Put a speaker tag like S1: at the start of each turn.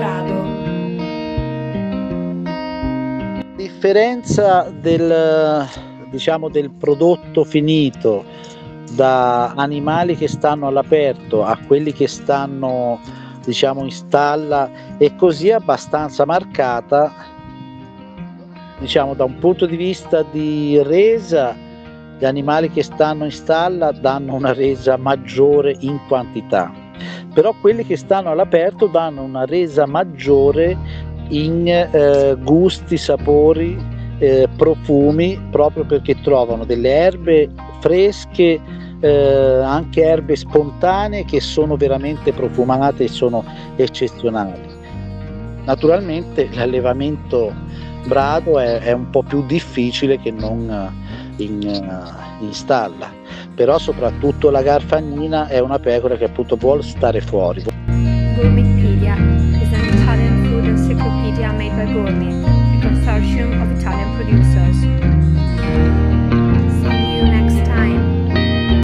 S1: Colorado. La differenza del, diciamo, del prodotto finito da animali che stanno all'aperto a quelli che stanno diciamo in stalla è così abbastanza marcata diciamo da un punto di vista di resa gli animali che stanno in stalla danno una resa maggiore in quantità però quelli che stanno all'aperto danno una resa maggiore in eh, gusti, sapori, eh, profumi, proprio perché trovano delle erbe fresche, eh, anche erbe spontanee che sono veramente profumate e sono eccezionali. Naturalmente l'allevamento brado è, è un po' più difficile che non in, in stalla, però soprattutto la garfagnina è una pecora che appunto vuole stare fuori.
S2: Gourmetpedia is an Italian food encyclopedia made by Gourmet, a consortium